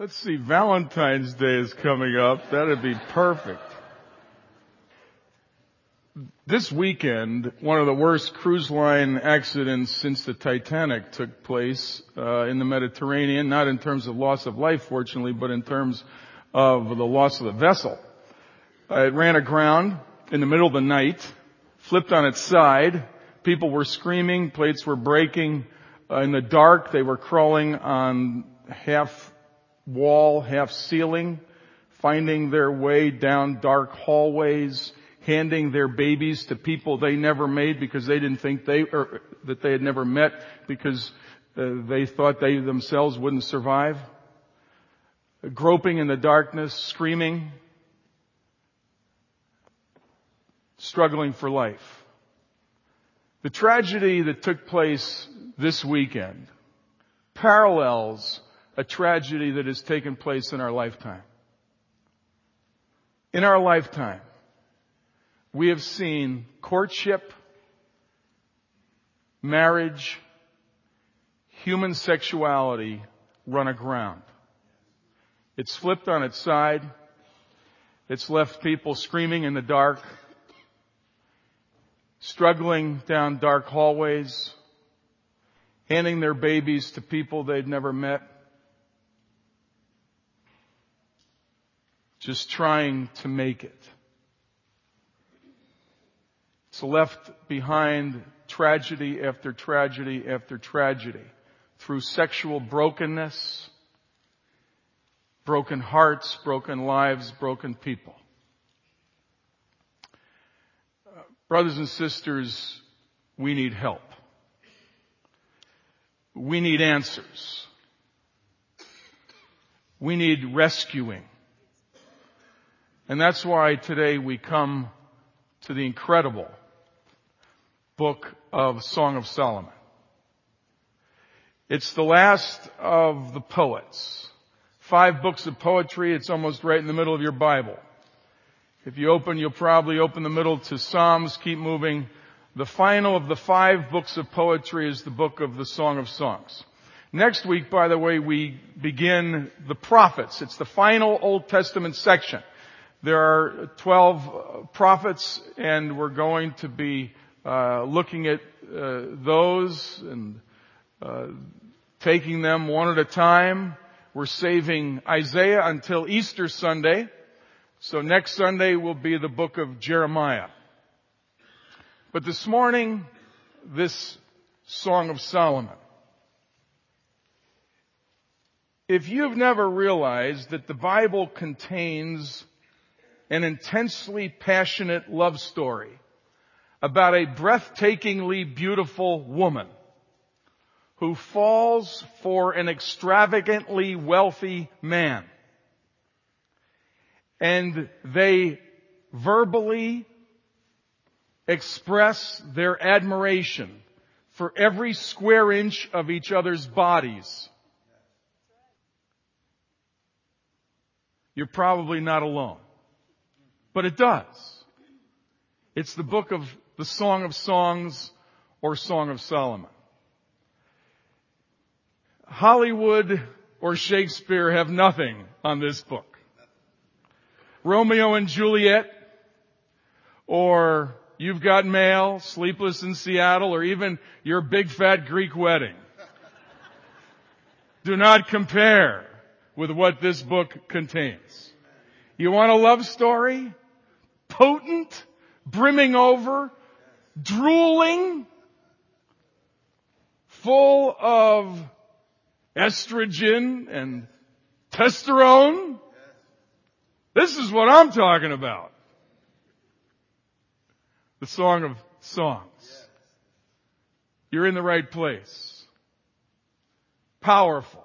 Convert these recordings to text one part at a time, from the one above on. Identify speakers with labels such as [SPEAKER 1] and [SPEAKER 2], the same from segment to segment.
[SPEAKER 1] Let's see, Valentine's Day is coming up. That'd be perfect. This weekend, one of the worst cruise line accidents since the Titanic took place uh, in the Mediterranean, not in terms of loss of life, fortunately, but in terms of the loss of the vessel. Uh, it ran aground in the middle of the night, flipped on its side. People were screaming, plates were breaking. Uh, in the dark, they were crawling on half wall, half ceiling, finding their way down dark hallways, handing their babies to people they never made because they didn't think they, or that they had never met because uh, they thought they themselves wouldn't survive. Groping in the darkness, screaming, struggling for life. The tragedy that took place this weekend parallels a tragedy that has taken place in our lifetime. In our lifetime, we have seen courtship, marriage, human sexuality run aground. It's flipped on its side. It's left people screaming in the dark, struggling down dark hallways, handing their babies to people they'd never met. Just trying to make it. It's left behind tragedy after tragedy after tragedy through sexual brokenness, broken hearts, broken lives, broken people. Brothers and sisters, we need help. We need answers. We need rescuing. And that's why today we come to the incredible book of Song of Solomon. It's the last of the poets. Five books of poetry. It's almost right in the middle of your Bible. If you open, you'll probably open the middle to Psalms, keep moving. The final of the five books of poetry is the book of the Song of Songs. Next week, by the way, we begin the prophets. It's the final Old Testament section. There are 12 prophets and we're going to be uh, looking at uh, those and uh, taking them one at a time. We're saving Isaiah until Easter Sunday. So next Sunday will be the book of Jeremiah. But this morning, this Song of Solomon. If you've never realized that the Bible contains an intensely passionate love story about a breathtakingly beautiful woman who falls for an extravagantly wealthy man and they verbally express their admiration for every square inch of each other's bodies. You're probably not alone. But it does. It's the book of the Song of Songs or Song of Solomon. Hollywood or Shakespeare have nothing on this book. Romeo and Juliet, or You've Got Mail, Sleepless in Seattle, or even Your Big Fat Greek Wedding. Do not compare with what this book contains. You want a love story? Potent, brimming over, drooling, full of estrogen and testosterone? This is what I'm talking about. The Song of Songs. You're in the right place. Powerful.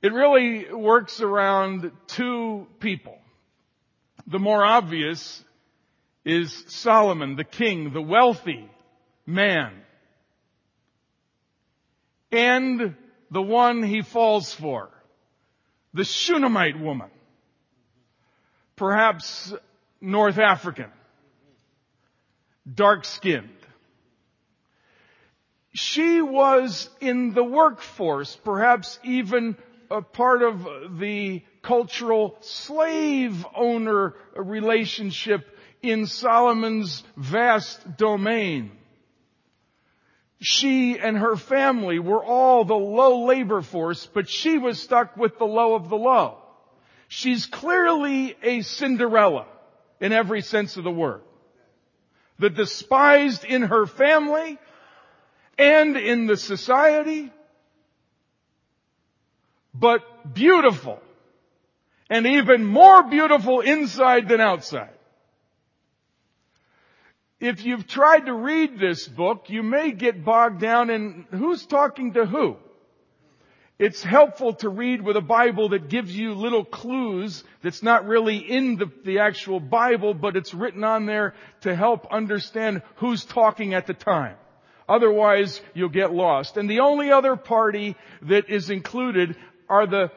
[SPEAKER 1] It really works around two people. The more obvious is Solomon, the king, the wealthy man. And the one he falls for, the Shunammite woman perhaps North African, dark skinned. She was in the workforce, perhaps even a part of the cultural slave owner relationship in Solomon's vast domain. She and her family were all the low labor force, but she was stuck with the low of the low. She's clearly a Cinderella in every sense of the word. The despised in her family and in the society, but beautiful and even more beautiful inside than outside. If you've tried to read this book, you may get bogged down in who's talking to who. It's helpful to read with a Bible that gives you little clues that's not really in the, the actual Bible, but it's written on there to help understand who's talking at the time. Otherwise, you'll get lost. And the only other party that is included are the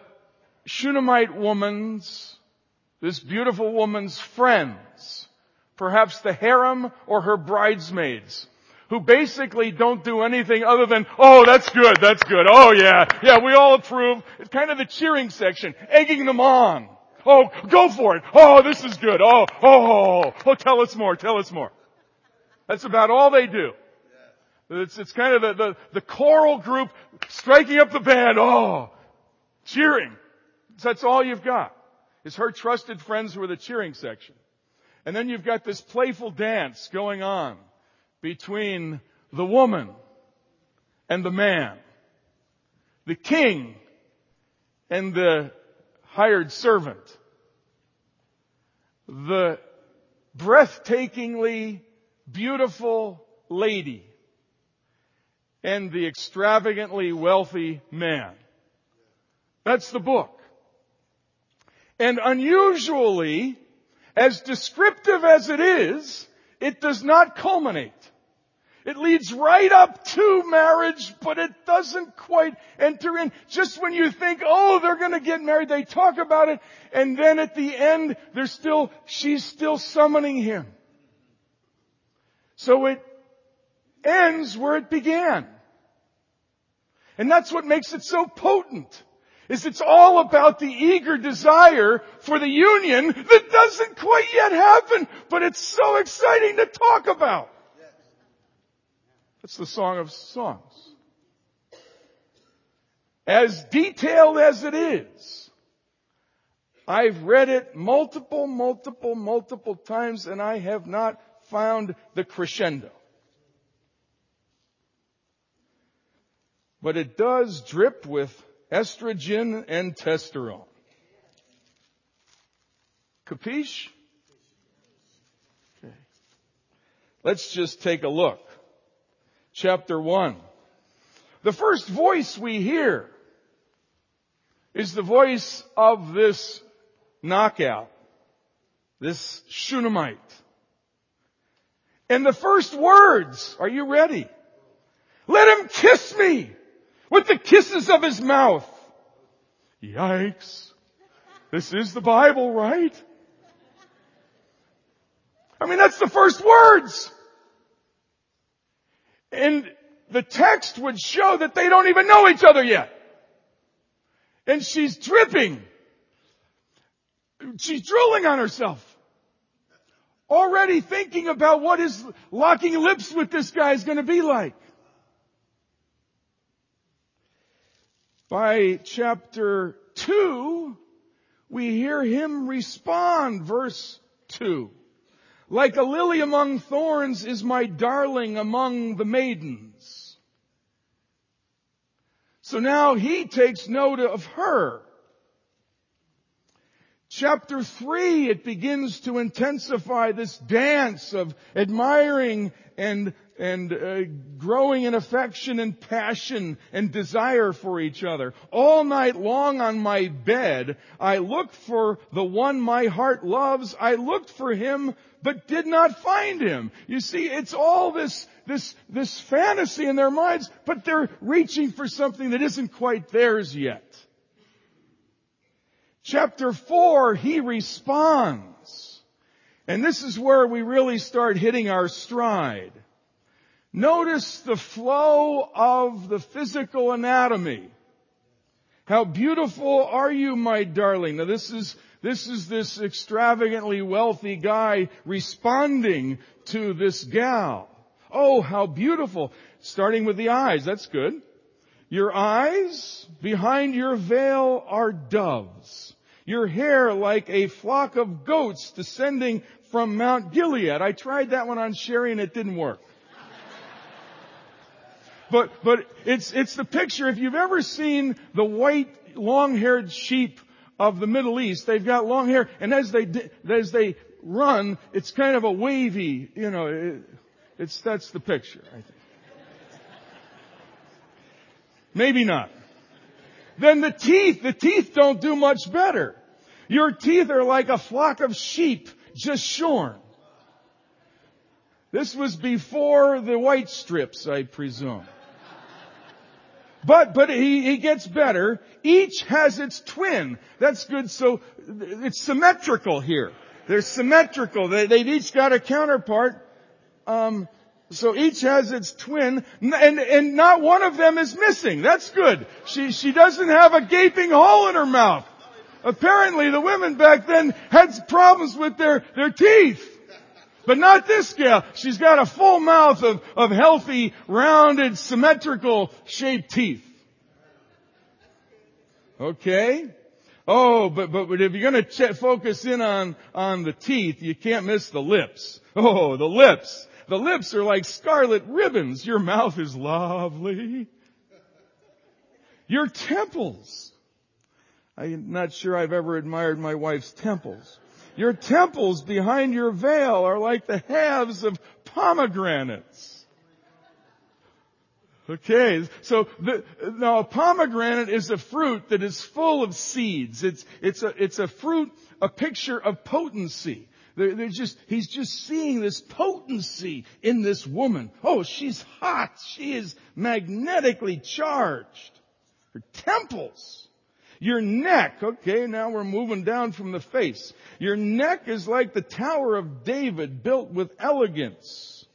[SPEAKER 1] Shunammite woman's, this beautiful woman's friends. Perhaps the harem or her bridesmaids who basically don't do anything other than, oh, that's good, that's good, oh yeah, yeah, we all approve. It's kind of the cheering section, egging them on. Oh, go for it. Oh, this is good. Oh, oh, oh, tell us more, tell us more. That's about all they do. It's, it's kind of the, the, the choral group striking up the band. Oh, cheering. That's all you've got. Is her trusted friends who are the cheering section. And then you've got this playful dance going on between the woman and the man. The king and the hired servant. The breathtakingly beautiful lady and the extravagantly wealthy man. That's the book. And unusually, as descriptive as it is, it does not culminate. It leads right up to marriage, but it doesn't quite enter in. Just when you think, oh, they're gonna get married, they talk about it, and then at the end, they're still, she's still summoning him. So it ends where it began. And that's what makes it so potent. Is it's all about the eager desire for the union that doesn't quite yet happen, but it's so exciting to talk about. That's the Song of Songs. As detailed as it is, I've read it multiple, multiple, multiple times and I have not found the crescendo. But it does drip with estrogen and testosterone. Capiche? Okay. Let's just take a look. Chapter 1. The first voice we hear is the voice of this knockout, this Shunammite. And the first words, are you ready? Let him kiss me with the kisses of his mouth. Yikes. This is the Bible, right? I mean, that's the first words. And the text would show that they don't even know each other yet. And she's dripping. She's drooling on herself. Already thinking about what his locking lips with this guy is going to be like. By chapter 2, we hear him respond, verse 2. Like a lily among thorns is my darling among the maidens. So now he takes note of her. Chapter 3, it begins to intensify this dance of admiring and and uh, growing in affection and passion and desire for each other. All night long on my bed, I looked for the one my heart loves. I looked for him, but did not find him. You see, it's all this, this, this fantasy in their minds, but they're reaching for something that isn't quite theirs yet. Chapter four, he responds. And this is where we really start hitting our stride. Notice the flow of the physical anatomy how beautiful are you, my darling? Now this is, this is this extravagantly wealthy guy responding to this gal. Oh, how beautiful. Starting with the eyes. That's good. Your eyes behind your veil are doves. Your hair like a flock of goats descending from Mount Gilead. I tried that one on Sherry and it didn't work. But, but it's, it's the picture. If you've ever seen the white long-haired sheep of the Middle East, they've got long hair and as they, as they run, it's kind of a wavy, you know, it, it's, that's the picture, I think. Maybe not. Then the teeth, the teeth don't do much better. Your teeth are like a flock of sheep just shorn. This was before the white strips, I presume. But, but he, he gets better. Each has its twin. That's good. So it's symmetrical here. They're symmetrical. They, they've each got a counterpart. Um, so each has its twin, and, and not one of them is missing. That's good. She, she doesn't have a gaping hole in her mouth. Apparently the women back then had problems with their, their teeth. But not this gal. She's got a full mouth of, of healthy, rounded, symmetrical shaped teeth. Okay? Oh, but, but, if you're gonna ch- focus in on, on the teeth, you can't miss the lips. Oh, the lips. The lips are like scarlet ribbons. Your mouth is lovely. Your temples. I'm not sure I've ever admired my wife's temples. Your temples behind your veil are like the halves of pomegranates. Okay, so the, now a pomegranate is a fruit that is full of seeds. It's, it's a, it's a fruit, a picture of potency. They're, they're just, he's just seeing this potency in this woman. Oh, she's hot. She is magnetically charged. Her temples. Your neck, okay, now we're moving down from the face. Your neck is like the Tower of David built with elegance,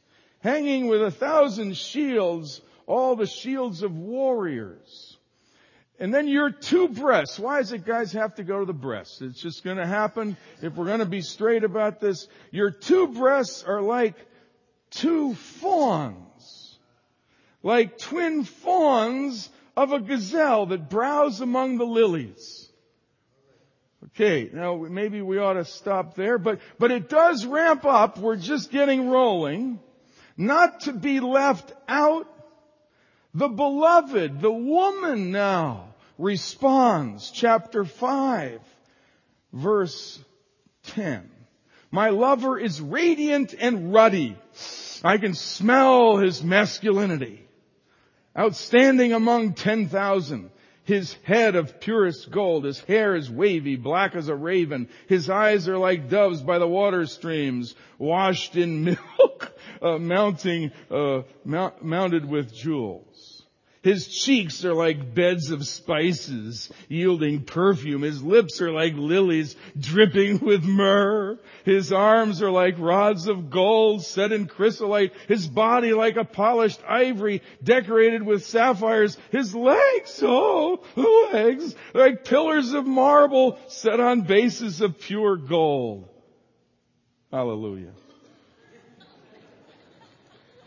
[SPEAKER 1] hanging with a thousand shields, all the shields of warriors. And then your two breasts. Why does it guys have to go to the breasts? It's just gonna happen if we're gonna be straight about this. Your two breasts are like two fawns. Like twin fawns of a gazelle that browse among the lilies. Okay, now maybe we ought to stop there, but, but it does ramp up. We're just getting rolling. Not to be left out the beloved, the woman now, responds. Chapter 5, verse 10. My lover is radiant and ruddy. I can smell his masculinity. Outstanding among 10,000. His head of purest gold. His hair is wavy, black as a raven. His eyes are like doves by the water streams, washed in milk, uh, mounting, uh, mount, mounted with jewels. His cheeks are like beds of spices, yielding perfume. His lips are like lilies, dripping with myrrh. His arms are like rods of gold set in chrysolite. His body like a polished ivory, decorated with sapphires. His legs, oh, legs, like pillars of marble set on bases of pure gold. Hallelujah.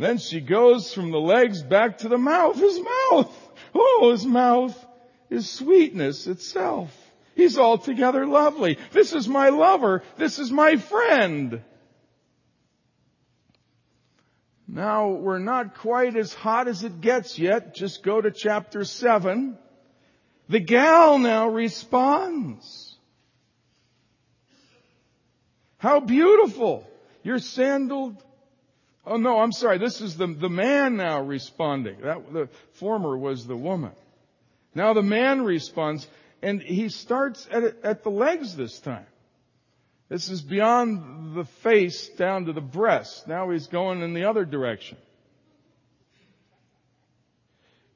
[SPEAKER 1] Then she goes from the legs back to the mouth. His mouth. Oh, his mouth is sweetness itself. He's altogether lovely. This is my lover. This is my friend. Now, we're not quite as hot as it gets yet. Just go to chapter 7. The gal now responds. How beautiful! Your sandaled Oh no, I'm sorry. This is the, the man now responding. That, the former was the woman. Now the man responds and he starts at, at the legs this time. This is beyond the face down to the breast. Now he's going in the other direction.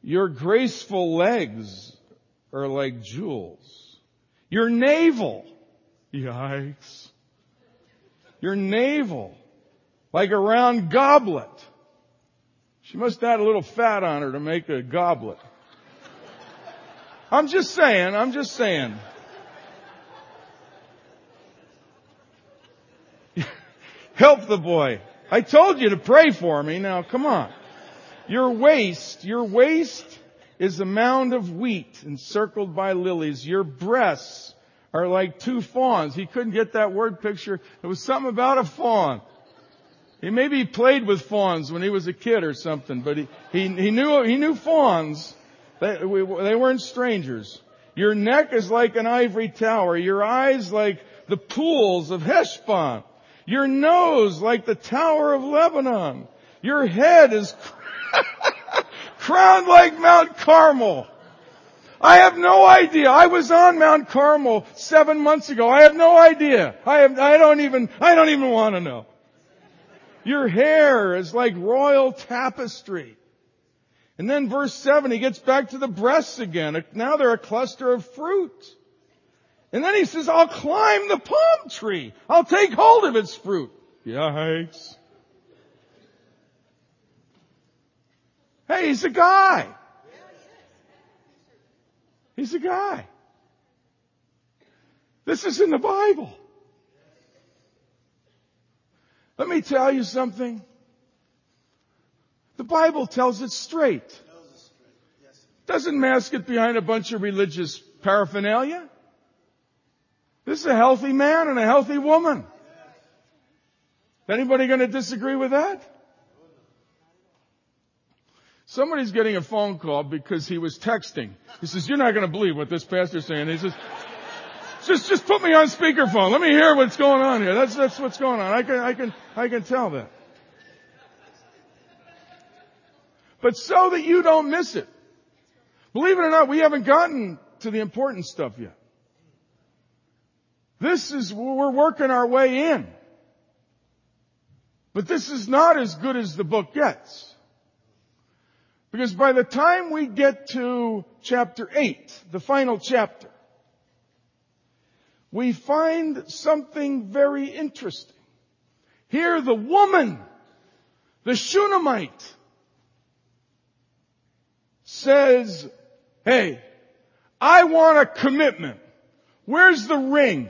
[SPEAKER 1] Your graceful legs are like jewels. Your navel, yikes. Your navel like a round goblet. She must had a little fat on her to make a goblet. I'm just saying, I'm just saying. Help the boy. I told you to pray for me. Now come on. Your waist, your waist is a mound of wheat encircled by lilies. Your breasts are like two fawns. He couldn't get that word picture. It was something about a fawn. He maybe played with fawns when he was a kid or something, but he, he, he knew, he knew fawns. They, we, they weren't strangers. Your neck is like an ivory tower. Your eyes like the pools of Heshbon. Your nose like the tower of Lebanon. Your head is crowned like Mount Carmel. I have no idea. I was on Mount Carmel seven months ago. I have no idea. I have, I don't even, I don't even want to know. Your hair is like royal tapestry. And then verse 7, he gets back to the breasts again. Now they're a cluster of fruit. And then he says, I'll climb the palm tree. I'll take hold of its fruit. Yikes. Hey, he's a guy. He's a guy. This is in the Bible. Let me tell you something. The Bible tells it straight. Doesn't mask it behind a bunch of religious paraphernalia. This is a healthy man and a healthy woman. Is Anybody going to disagree with that? Somebody's getting a phone call because he was texting. He says, you're not going to believe what this pastor's saying. He says, just, just put me on speakerphone. Let me hear what's going on here. That's, that's what's going on. I can, I can, I can tell that. But so that you don't miss it. Believe it or not, we haven't gotten to the important stuff yet. This is, we're working our way in. But this is not as good as the book gets. Because by the time we get to chapter 8, the final chapter, we find something very interesting. Here the woman, the Shunammite, says, hey, I want a commitment. Where's the ring?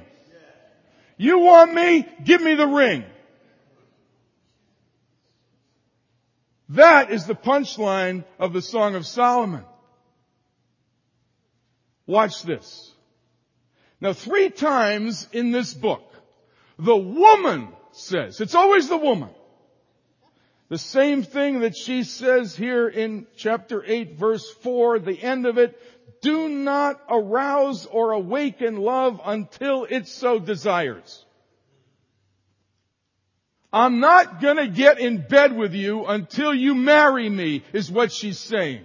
[SPEAKER 1] You want me? Give me the ring. That is the punchline of the Song of Solomon. Watch this. Now three times in this book, the woman says, it's always the woman. The same thing that she says here in chapter 8 verse 4, the end of it, do not arouse or awaken love until it so desires. I'm not gonna get in bed with you until you marry me, is what she's saying.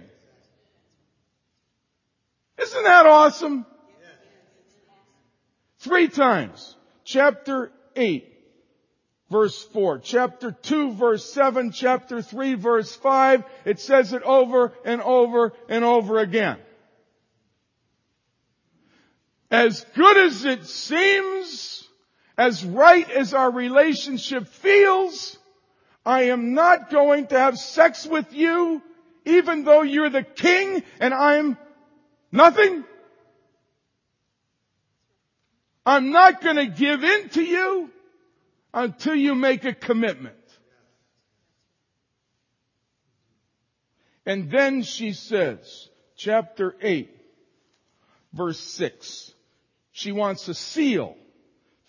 [SPEAKER 1] Isn't that awesome? Three times. Chapter 8, verse 4. Chapter 2, verse 7. Chapter 3, verse 5. It says it over and over and over again. As good as it seems, as right as our relationship feels, I am not going to have sex with you even though you're the king and I'm nothing. I'm not going to give in to you until you make a commitment. And then she says, chapter 8, verse 6, she wants a seal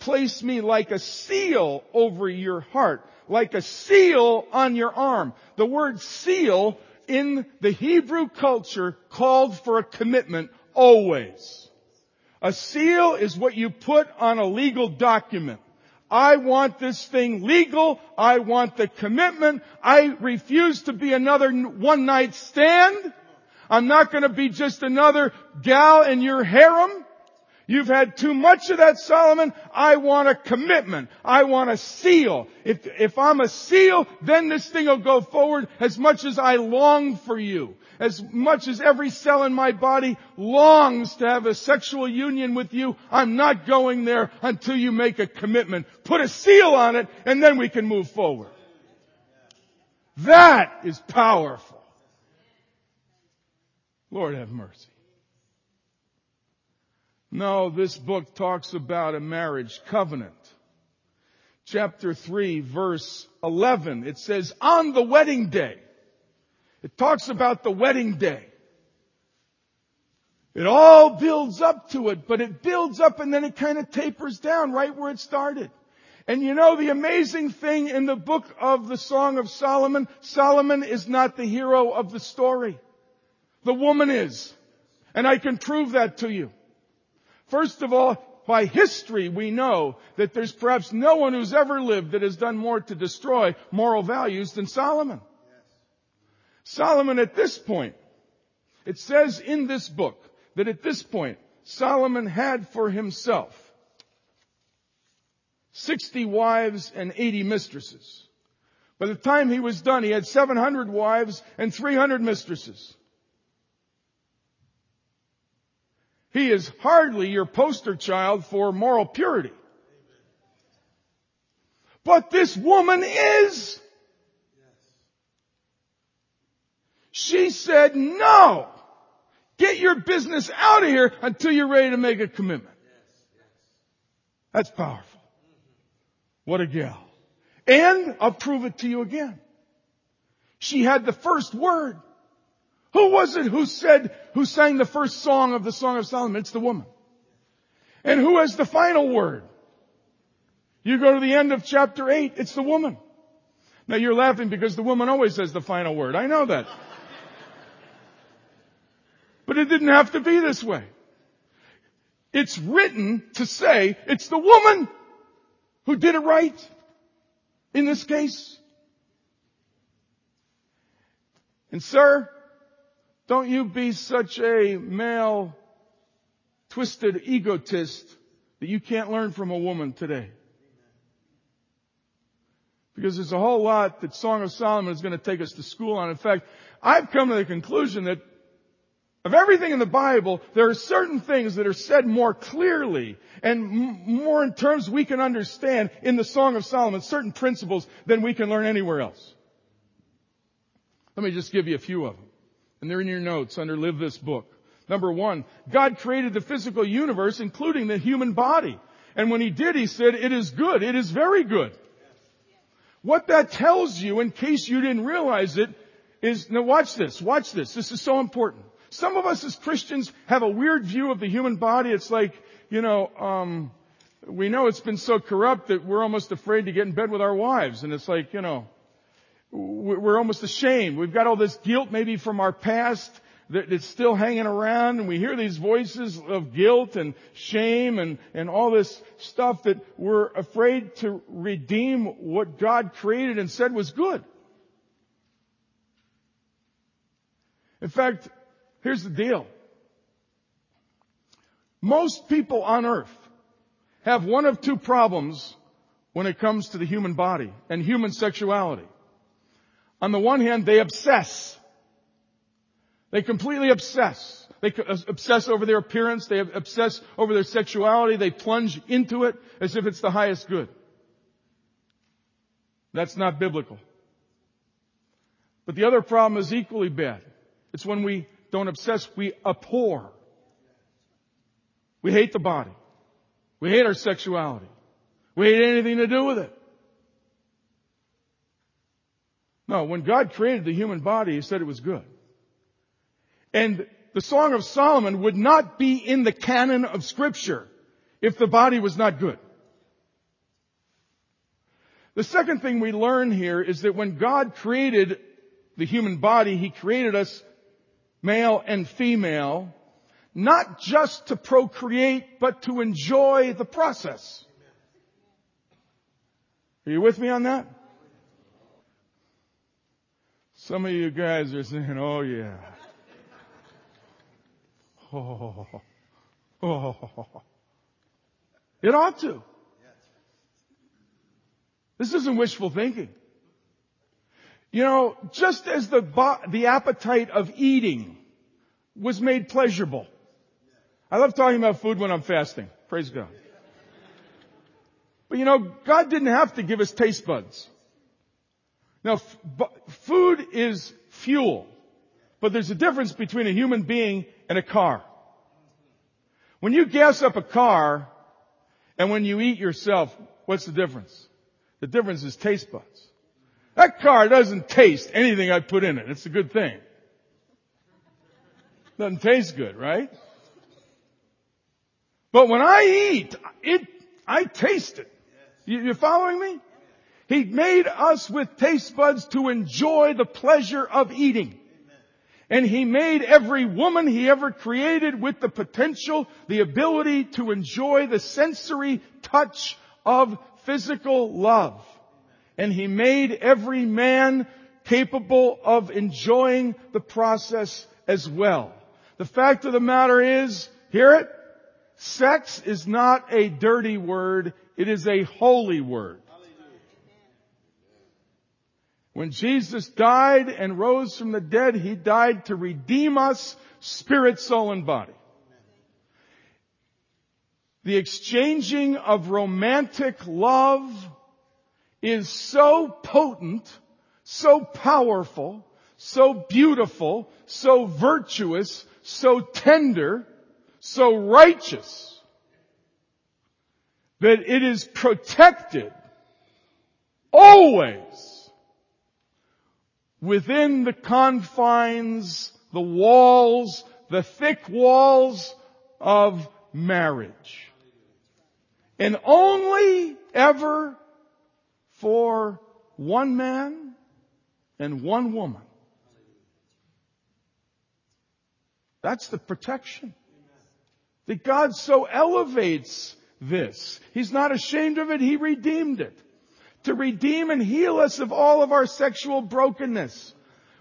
[SPEAKER 1] place me like a seal over your heart, like a seal on your arm. The word seal in the Hebrew culture called for a commitment always. A seal is what you put on a legal document. I want this thing legal. I want the commitment. I refuse to be another one night stand. I'm not going to be just another gal in your harem. You've had too much of that, Solomon. I want a commitment. I want a seal. If, if I'm a seal, then this thing will go forward as much as I long for you. As much as every cell in my body longs to have a sexual union with you, I'm not going there until you make a commitment. Put a seal on it and then we can move forward. That is powerful. Lord have mercy. No, this book talks about a marriage covenant. Chapter 3 verse 11, it says, on the wedding day. It talks about the wedding day. It all builds up to it, but it builds up and then it kind of tapers down right where it started. And you know the amazing thing in the book of the Song of Solomon, Solomon is not the hero of the story. The woman is. And I can prove that to you. First of all, by history we know that there's perhaps no one who's ever lived that has done more to destroy moral values than Solomon. Solomon at this point, it says in this book that at this point, Solomon had for himself 60 wives and 80 mistresses. By the time he was done, he had 700 wives and 300 mistresses. He is hardly your poster child for moral purity. But this woman is. She said, no! Get your business out of here until you're ready to make a commitment. That's powerful. What a gal. And I'll prove it to you again. She had the first word. Who was it who said, who sang the first song of the Song of Solomon? It's the woman. And who has the final word? You go to the end of chapter 8, it's the woman. Now you're laughing because the woman always says the final word. I know that. but it didn't have to be this way. It's written to say it's the woman who did it right in this case. And sir, don't you be such a male twisted egotist that you can't learn from a woman today. Because there's a whole lot that Song of Solomon is going to take us to school on. In fact, I've come to the conclusion that of everything in the Bible, there are certain things that are said more clearly and more in terms we can understand in the Song of Solomon, certain principles than we can learn anywhere else. Let me just give you a few of them. And they're in your notes under Live This Book. Number one, God created the physical universe, including the human body. And when He did, He said, it is good. It is very good. What that tells you, in case you didn't realize it, is, now watch this, watch this. This is so important. Some of us as Christians have a weird view of the human body. It's like, you know, um, we know it's been so corrupt that we're almost afraid to get in bed with our wives. And it's like, you know, we're almost ashamed. We've got all this guilt maybe from our past that's still hanging around and we hear these voices of guilt and shame and, and all this stuff that we're afraid to redeem what God created and said was good. In fact, here's the deal. Most people on earth have one of two problems when it comes to the human body and human sexuality. On the one hand, they obsess. They completely obsess. They obsess over their appearance. They obsess over their sexuality. They plunge into it as if it's the highest good. That's not biblical. But the other problem is equally bad. It's when we don't obsess, we abhor. We hate the body. We hate our sexuality. We hate anything to do with it. No, when God created the human body, He said it was good. And the Song of Solomon would not be in the canon of scripture if the body was not good. The second thing we learn here is that when God created the human body, He created us male and female, not just to procreate, but to enjoy the process. Are you with me on that? Some of you guys are saying, oh yeah. Oh, oh. It ought to. This isn't wishful thinking. You know, just as the, the appetite of eating was made pleasurable. I love talking about food when I'm fasting. Praise God. But you know, God didn't have to give us taste buds. Now, f- food is fuel, but there's a difference between a human being and a car. When you gas up a car and when you eat yourself, what's the difference? The difference is taste buds. That car doesn't taste anything I put in it. It's a good thing. Doesn't taste good, right? But when I eat, it, I taste it. You, you following me? He made us with taste buds to enjoy the pleasure of eating. And He made every woman He ever created with the potential, the ability to enjoy the sensory touch of physical love. And He made every man capable of enjoying the process as well. The fact of the matter is, hear it? Sex is not a dirty word, it is a holy word. When Jesus died and rose from the dead, He died to redeem us, spirit, soul, and body. The exchanging of romantic love is so potent, so powerful, so beautiful, so virtuous, so tender, so righteous, that it is protected always within the confines, the walls, the thick walls of marriage. And only ever for one man and one woman. That's the protection. That God so elevates this. He's not ashamed of it. He redeemed it to redeem and heal us of all of our sexual brokenness.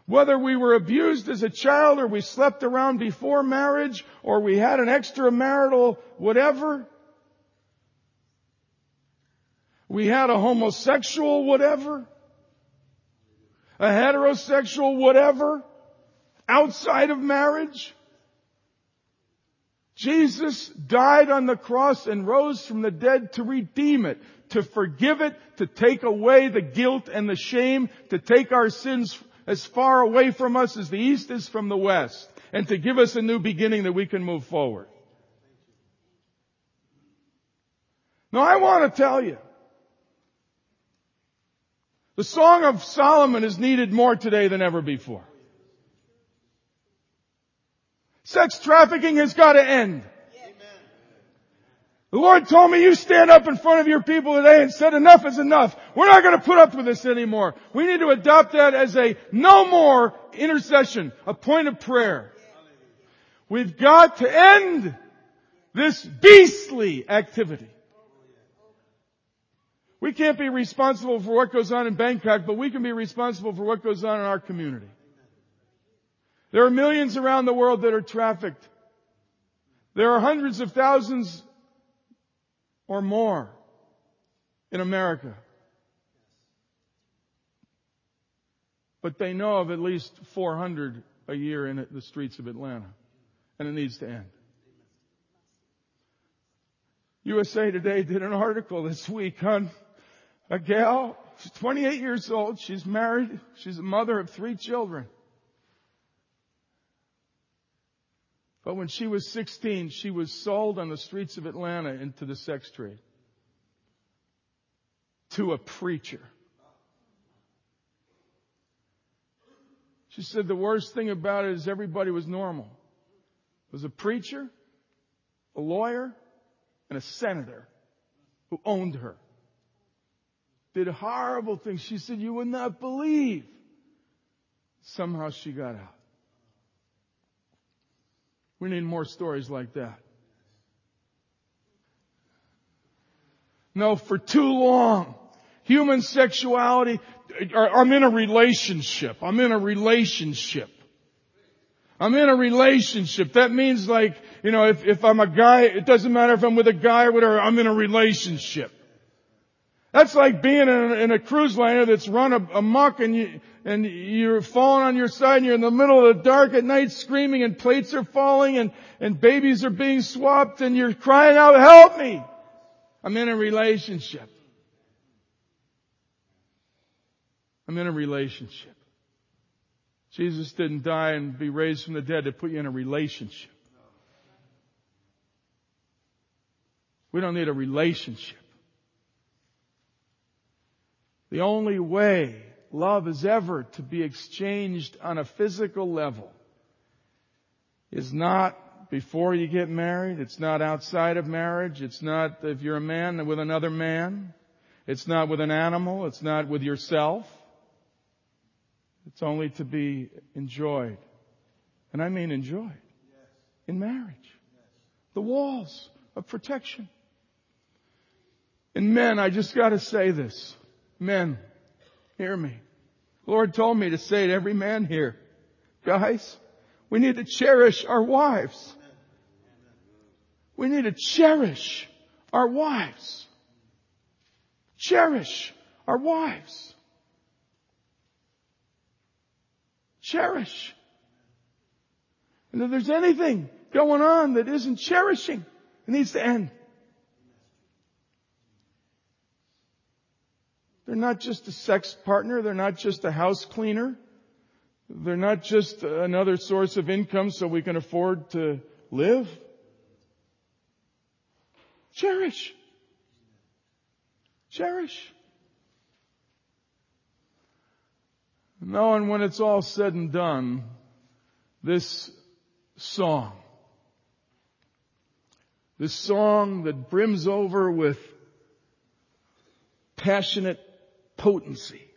[SPEAKER 1] Whether we were abused as a child or we slept around before marriage or we had an extramarital whatever. We had a homosexual whatever. A heterosexual whatever. Outside of marriage. Jesus died on the cross and rose from the dead to redeem it, to forgive it, to take away the guilt and the shame, to take our sins as far away from us as the east is from the west, and to give us a new beginning that we can move forward. Now I want to tell you, the Song of Solomon is needed more today than ever before. Sex trafficking has got to end. The Lord told me you stand up in front of your people today and said enough is enough. We're not going to put up with this anymore. We need to adopt that as a no more intercession, a point of prayer. We've got to end this beastly activity. We can't be responsible for what goes on in Bangkok, but we can be responsible for what goes on in our community. There are millions around the world that are trafficked. There are hundreds of thousands or more in America. But they know of at least 400 a year in the streets of Atlanta. And it needs to end. USA Today did an article this week on a gal. She's 28 years old. She's married. She's a mother of three children. But when she was 16, she was sold on the streets of Atlanta into the sex trade. To a preacher. She said the worst thing about it is everybody was normal. It was a preacher, a lawyer, and a senator who owned her. Did horrible things. She said you would not believe. Somehow she got out. We need more stories like that. No, for too long, human sexuality, I'm in a relationship. I'm in a relationship. I'm in a relationship. That means like, you know, if, if I'm a guy, it doesn't matter if I'm with a guy or whatever, I'm in a relationship. That's like being in a, in a cruise liner that's run amok and you, and you're falling on your side and you're in the middle of the dark at night screaming and plates are falling and, and babies are being swapped and you're crying out, help me! I'm in a relationship. I'm in a relationship. Jesus didn't die and be raised from the dead to put you in a relationship. We don't need a relationship. The only way love is ever to be exchanged on a physical level is not before you get married. It's not outside of marriage. It's not if you're a man with another man. It's not with an animal. It's not with yourself. It's only to be enjoyed. And I mean enjoyed. In marriage. The walls of protection. And men, I just gotta say this. Men, hear me. The Lord told me to say to every man here, guys, we need to cherish our wives. We need to cherish our wives. Cherish our wives. Cherish. And if there's anything going on that isn't cherishing, it needs to end. They're not just a sex partner. They're not just a house cleaner. They're not just another source of income so we can afford to live. Cherish. Cherish. Knowing when it's all said and done, this song, this song that brims over with passionate potency.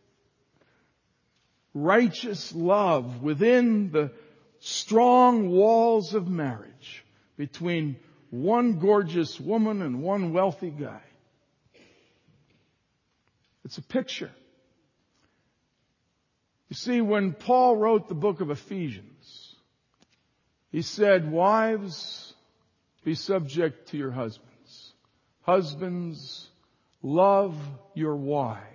[SPEAKER 1] Righteous love within the strong walls of marriage between one gorgeous woman and one wealthy guy. It's a picture. You see, when Paul wrote the book of Ephesians, he said, wives, be subject to your husbands. Husbands, love your wives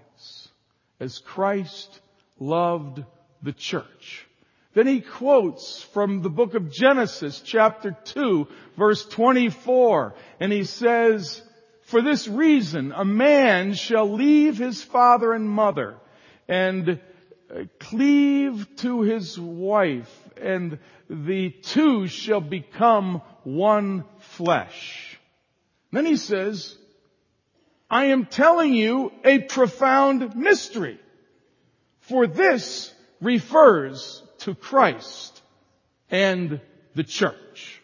[SPEAKER 1] as Christ loved the church. Then he quotes from the book of Genesis chapter 2 verse 24 and he says, for this reason a man shall leave his father and mother and uh, cleave to his wife and the two shall become one flesh. Then he says, I am telling you a profound mystery. For this refers to Christ and the church.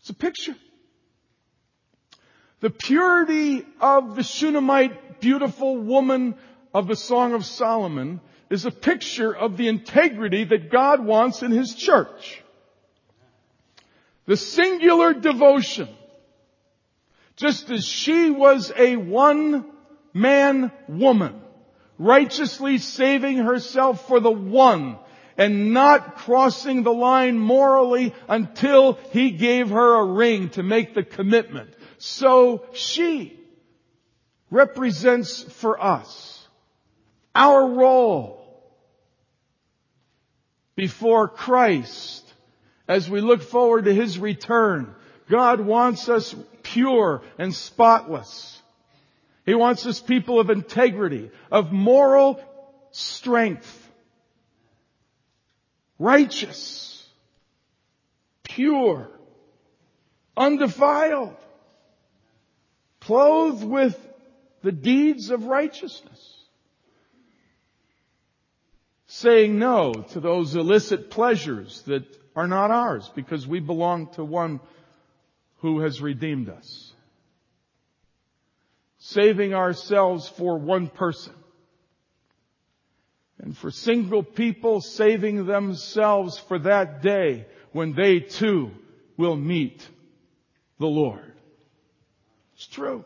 [SPEAKER 1] It's a picture. The purity of the Shunammite beautiful woman of the Song of Solomon is a picture of the integrity that God wants in His church. The singular devotion just as she was a one man woman, righteously saving herself for the one and not crossing the line morally until he gave her a ring to make the commitment. So she represents for us our role before Christ as we look forward to His return. God wants us pure and spotless. He wants us people of integrity, of moral strength, righteous, pure, undefiled, clothed with the deeds of righteousness. Saying no to those illicit pleasures that are not ours because we belong to one who has redeemed us. Saving ourselves for one person. And for single people saving themselves for that day when they too will meet the Lord. It's true.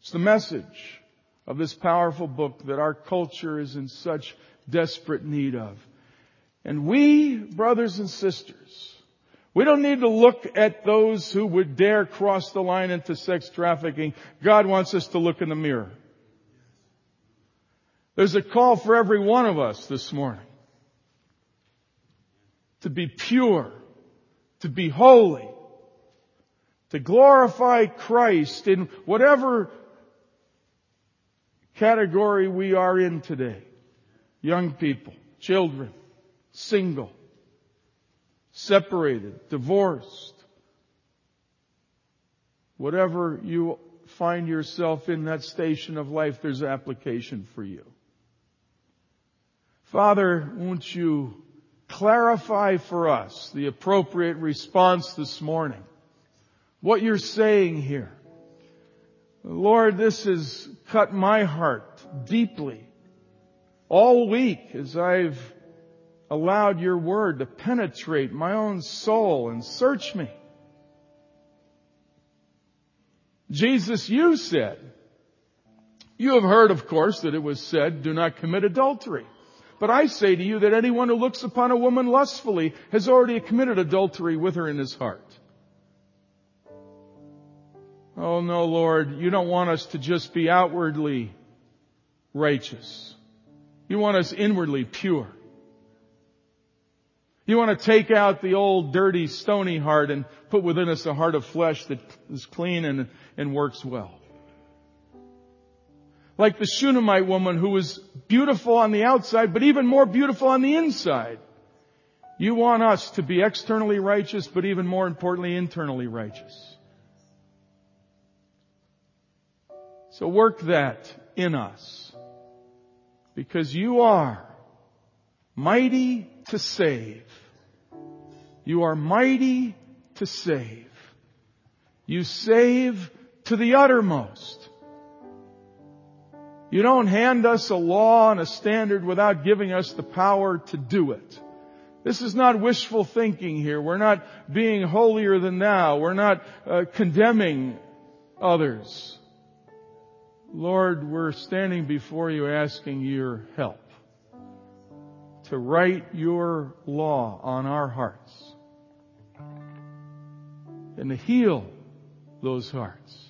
[SPEAKER 1] It's the message of this powerful book that our culture is in such desperate need of. And we, brothers and sisters, we don't need to look at those who would dare cross the line into sex trafficking. God wants us to look in the mirror. There's a call for every one of us this morning to be pure, to be holy, to glorify Christ in whatever category we are in today. Young people, children, single, separated, divorced. Whatever you find yourself in that station of life, there's application for you. Father, won't you clarify for us the appropriate response this morning? What you're saying here. Lord, this has cut my heart deeply all week as I've allowed your word to penetrate my own soul and search me. Jesus, you said, you have heard, of course, that it was said, do not commit adultery. But I say to you that anyone who looks upon a woman lustfully has already committed adultery with her in his heart. Oh no, Lord, you don't want us to just be outwardly righteous. You want us inwardly pure. You want to take out the old dirty stony heart and put within us a heart of flesh that is clean and, and works well like the Shunammite woman who was beautiful on the outside, but even more beautiful on the inside. You want us to be externally righteous, but even more importantly, internally righteous. So work that in us. Because you are mighty to save. You are mighty to save. You save to the uttermost. You don't hand us a law and a standard without giving us the power to do it. This is not wishful thinking here. We're not being holier than thou. We're not uh, condemning others. Lord, we're standing before you asking your help to write your law on our hearts and to heal those hearts